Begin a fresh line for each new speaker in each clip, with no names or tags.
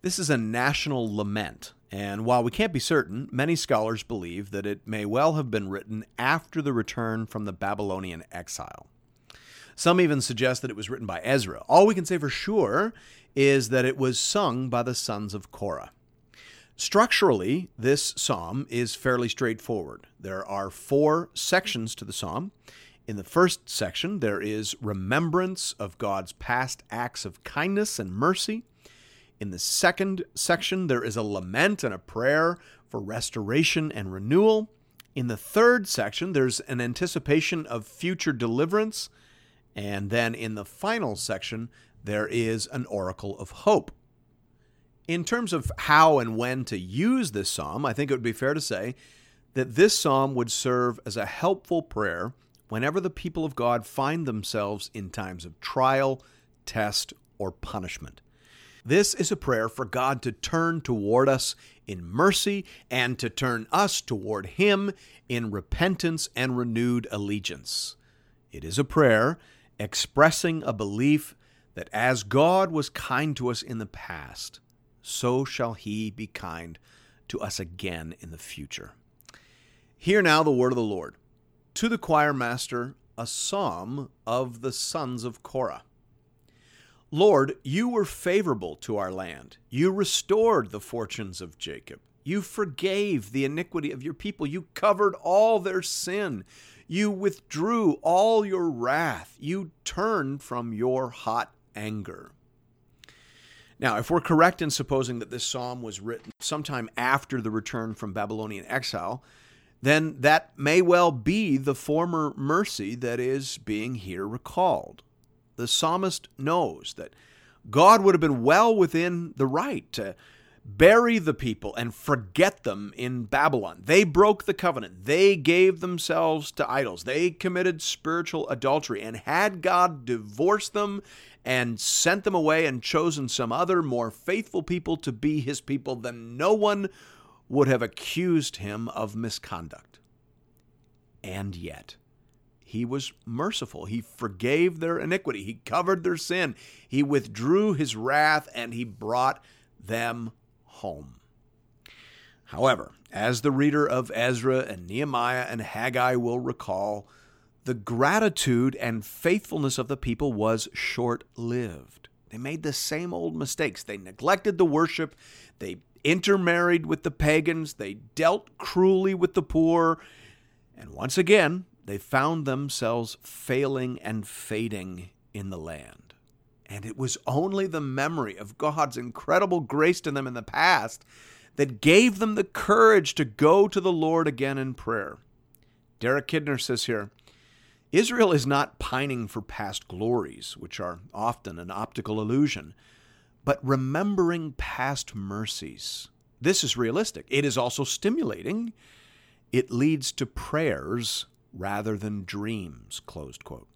This is a national lament, and while we can't be certain, many scholars believe that it may well have been written after the return from the Babylonian exile. Some even suggest that it was written by Ezra. All we can say for sure is that it was sung by the sons of Korah. Structurally, this psalm is fairly straightforward. There are four sections to the psalm. In the first section, there is remembrance of God's past acts of kindness and mercy. In the second section, there is a lament and a prayer for restoration and renewal. In the third section, there's an anticipation of future deliverance. And then in the final section, there is an oracle of hope. In terms of how and when to use this psalm, I think it would be fair to say that this psalm would serve as a helpful prayer whenever the people of God find themselves in times of trial, test, or punishment. This is a prayer for God to turn toward us in mercy and to turn us toward Him in repentance and renewed allegiance. It is a prayer expressing a belief that as God was kind to us in the past, so shall He be kind to us again in the future. Hear now the word of the Lord. To the choir master, a psalm of the sons of Korah. Lord, you were favorable to our land. You restored the fortunes of Jacob. You forgave the iniquity of your people. You covered all their sin. You withdrew all your wrath. You turned from your hot anger. Now, if we're correct in supposing that this psalm was written sometime after the return from Babylonian exile, then that may well be the former mercy that is being here recalled the psalmist knows that God would have been well within the right to bury the people and forget them in Babylon. They broke the covenant. They gave themselves to idols. They committed spiritual adultery. And had God divorced them and sent them away and chosen some other more faithful people to be his people, then no one would have accused him of misconduct. And yet, he was merciful. He forgave their iniquity. He covered their sin. He withdrew his wrath and he brought them home. However, as the reader of Ezra and Nehemiah and Haggai will recall, the gratitude and faithfulness of the people was short lived. They made the same old mistakes. They neglected the worship. They intermarried with the pagans. They dealt cruelly with the poor. And once again, they found themselves failing and fading in the land. And it was only the memory of God's incredible grace to them in the past that gave them the courage to go to the Lord again in prayer. Derek Kidner says here Israel is not pining for past glories, which are often an optical illusion, but remembering past mercies. This is realistic. It is also stimulating. It leads to prayers rather than dreams, closed quote.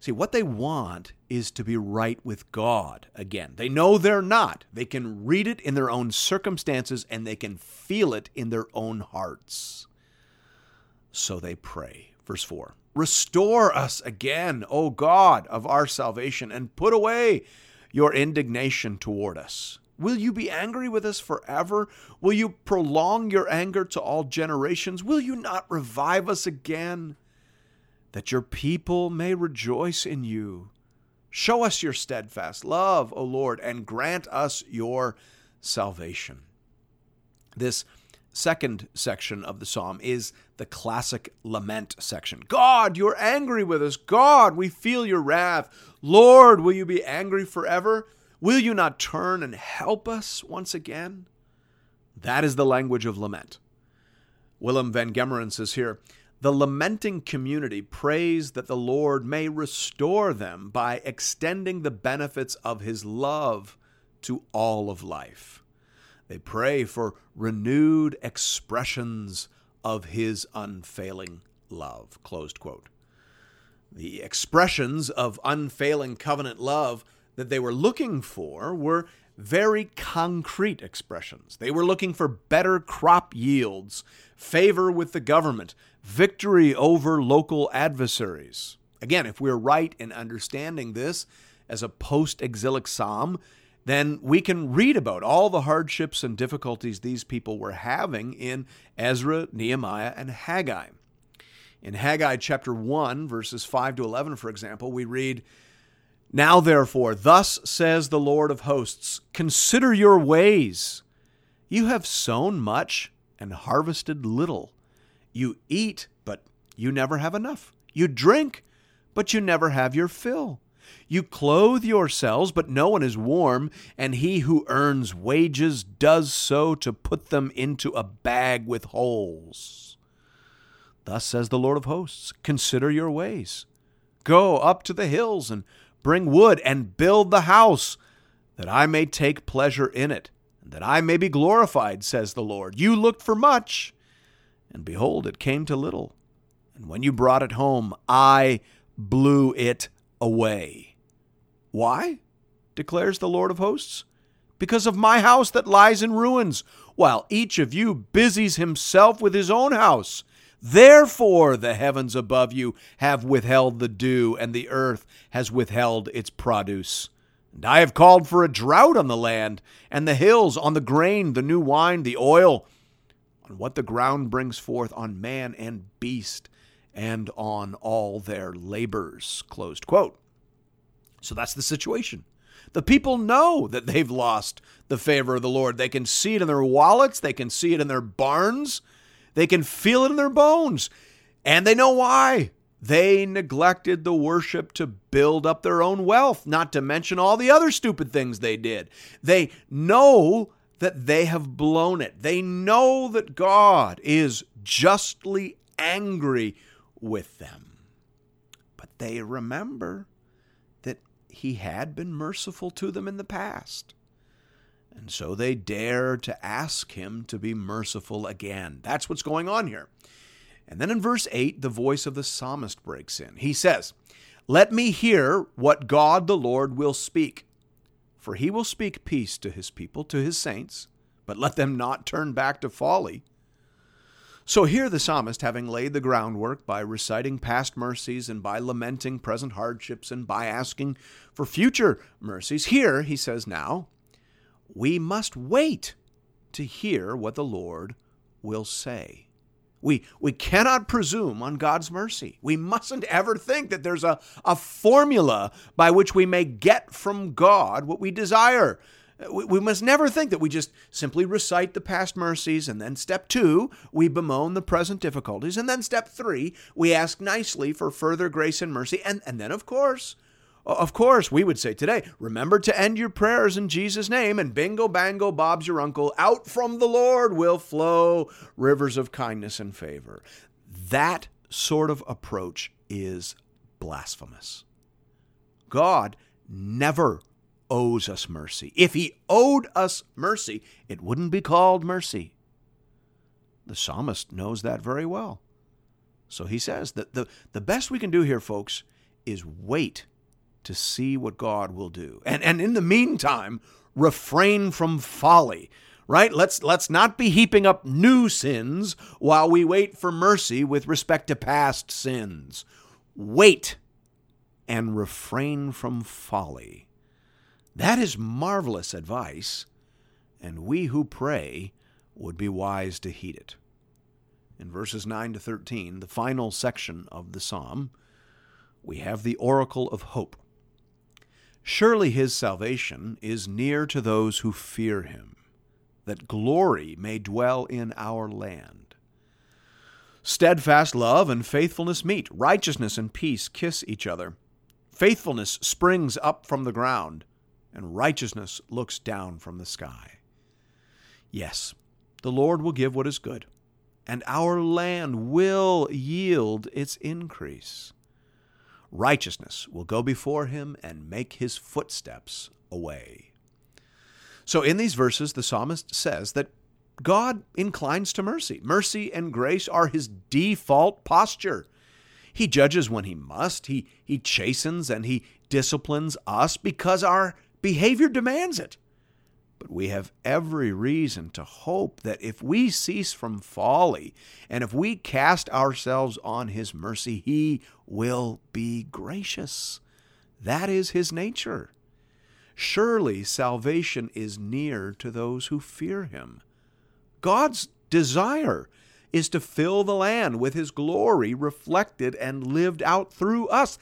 See, what they want is to be right with God again. They know they're not. They can read it in their own circumstances and they can feel it in their own hearts. So they pray. Verse 4 Restore us again, O God of our salvation, and put away your indignation toward us. Will you be angry with us forever? Will you prolong your anger to all generations? Will you not revive us again? That your people may rejoice in you. Show us your steadfast love, O Lord, and grant us your salvation. This second section of the psalm is the classic lament section. God, you're angry with us. God, we feel your wrath. Lord, will you be angry forever? Will you not turn and help us once again? That is the language of lament. Willem van Gemeren says here the lamenting community prays that the Lord may restore them by extending the benefits of his love to all of life. They pray for renewed expressions of his unfailing love. Closed quote. The expressions of unfailing covenant love that they were looking for were very concrete expressions. They were looking for better crop yields, favor with the government, victory over local adversaries. Again, if we're right in understanding this as a post exilic psalm, then we can read about all the hardships and difficulties these people were having in Ezra, Nehemiah, and Haggai. In Haggai chapter 1, verses 5 to 11, for example, we read, Now therefore, thus says the Lord of hosts, consider your ways. You have sown much and harvested little. You eat, but you never have enough. You drink, but you never have your fill. You clothe yourselves, but no one is warm, and he who earns wages does so to put them into a bag with holes. Thus says the Lord of hosts Consider your ways. Go up to the hills and bring wood and build the house, that I may take pleasure in it, and that I may be glorified, says the Lord. You looked for much, and behold, it came to little. And when you brought it home, I blew it away. Why? declares the Lord of hosts. Because of my house that lies in ruins, while each of you busies himself with his own house. Therefore, the heavens above you have withheld the dew, and the earth has withheld its produce. And I have called for a drought on the land, and the hills, on the grain, the new wine, the oil, on what the ground brings forth, on man and beast, and on all their labors. Closed quote. So that's the situation. The people know that they've lost the favor of the Lord. They can see it in their wallets, they can see it in their barns. They can feel it in their bones. And they know why. They neglected the worship to build up their own wealth, not to mention all the other stupid things they did. They know that they have blown it. They know that God is justly angry with them. But they remember that He had been merciful to them in the past. And so they dare to ask him to be merciful again. That's what's going on here. And then in verse 8, the voice of the psalmist breaks in. He says, Let me hear what God the Lord will speak. For he will speak peace to his people, to his saints, but let them not turn back to folly. So here the psalmist, having laid the groundwork by reciting past mercies and by lamenting present hardships and by asking for future mercies, here he says now, we must wait to hear what the Lord will say. We, we cannot presume on God's mercy. We mustn't ever think that there's a, a formula by which we may get from God what we desire. We, we must never think that we just simply recite the past mercies, and then step two, we bemoan the present difficulties, and then step three, we ask nicely for further grace and mercy, and, and then, of course, of course, we would say today, remember to end your prayers in Jesus' name, and bingo, bango, Bob's your uncle. Out from the Lord will flow rivers of kindness and favor. That sort of approach is blasphemous. God never owes us mercy. If he owed us mercy, it wouldn't be called mercy. The psalmist knows that very well. So he says that the, the best we can do here, folks, is wait to see what God will do. And and in the meantime, refrain from folly. Right? Let's let's not be heaping up new sins while we wait for mercy with respect to past sins. Wait and refrain from folly. That is marvelous advice, and we who pray would be wise to heed it. In verses 9 to 13, the final section of the psalm, we have the oracle of hope. Surely his salvation is near to those who fear him, that glory may dwell in our land. Steadfast love and faithfulness meet, righteousness and peace kiss each other. Faithfulness springs up from the ground, and righteousness looks down from the sky. Yes, the Lord will give what is good, and our land will yield its increase. Righteousness will go before him and make his footsteps a way. So in these verses, the psalmist says that God inclines to mercy. Mercy and grace are his default posture. He judges when he must, he, he chastens and he disciplines us because our behavior demands it. But we have every reason to hope that if we cease from folly and if we cast ourselves on His mercy, He will be gracious. That is His nature. Surely salvation is near to those who fear Him. God's desire is to fill the land with His glory reflected and lived out through us.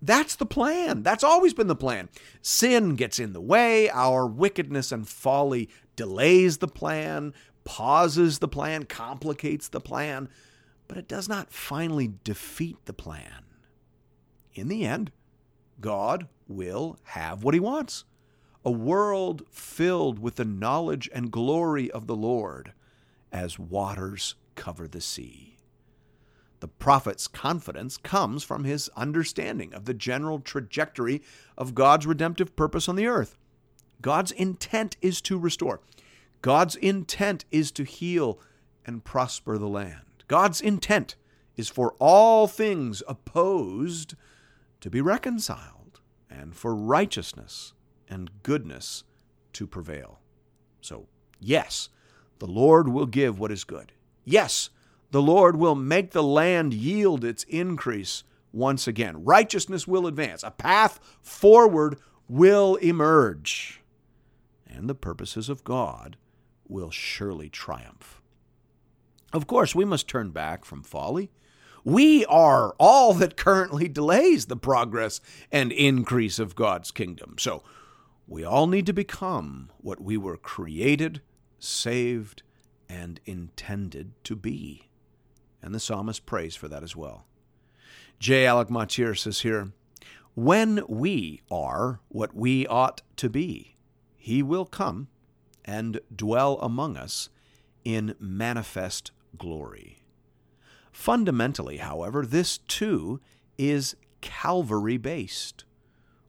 That's the plan. That's always been the plan. Sin gets in the way, our wickedness and folly delays the plan, pauses the plan, complicates the plan, but it does not finally defeat the plan. In the end, God will have what he wants a world filled with the knowledge and glory of the Lord as waters cover the sea. The prophet's confidence comes from his understanding of the general trajectory of God's redemptive purpose on the earth. God's intent is to restore. God's intent is to heal and prosper the land. God's intent is for all things opposed to be reconciled and for righteousness and goodness to prevail. So, yes, the Lord will give what is good. Yes, the Lord will make the land yield its increase once again. Righteousness will advance. A path forward will emerge. And the purposes of God will surely triumph. Of course, we must turn back from folly. We are all that currently delays the progress and increase of God's kingdom. So we all need to become what we were created, saved, and intended to be. And the psalmist prays for that as well. J. Alec Motyer says here, When we are what we ought to be, he will come and dwell among us in manifest glory. Fundamentally, however, this too is Calvary based,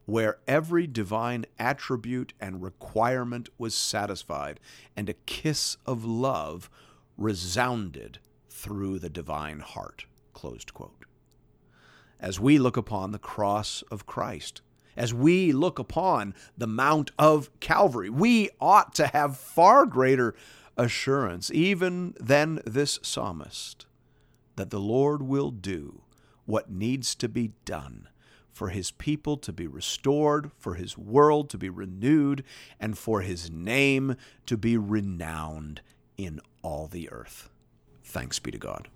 where every divine attribute and requirement was satisfied, and a kiss of love resounded through the divine heart. As we look upon the cross of Christ, as we look upon the Mount of Calvary, we ought to have far greater assurance, even than this psalmist, that the Lord will do what needs to be done for his people to be restored, for his world to be renewed, and for his name to be renowned in all the earth. Thanks be to God.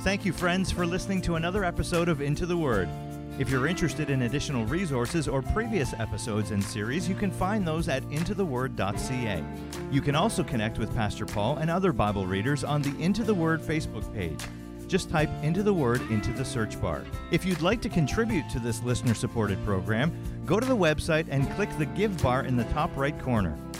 Thank you, friends, for listening to another episode of Into the Word. If you're interested in additional resources or previous episodes and series, you can find those at intotheword.ca. You can also connect with Pastor Paul and other Bible readers on the Into the Word Facebook page. Just type Into the Word into the search bar. If you'd like to contribute to this listener supported program, go to the website and click the Give bar in the top right corner.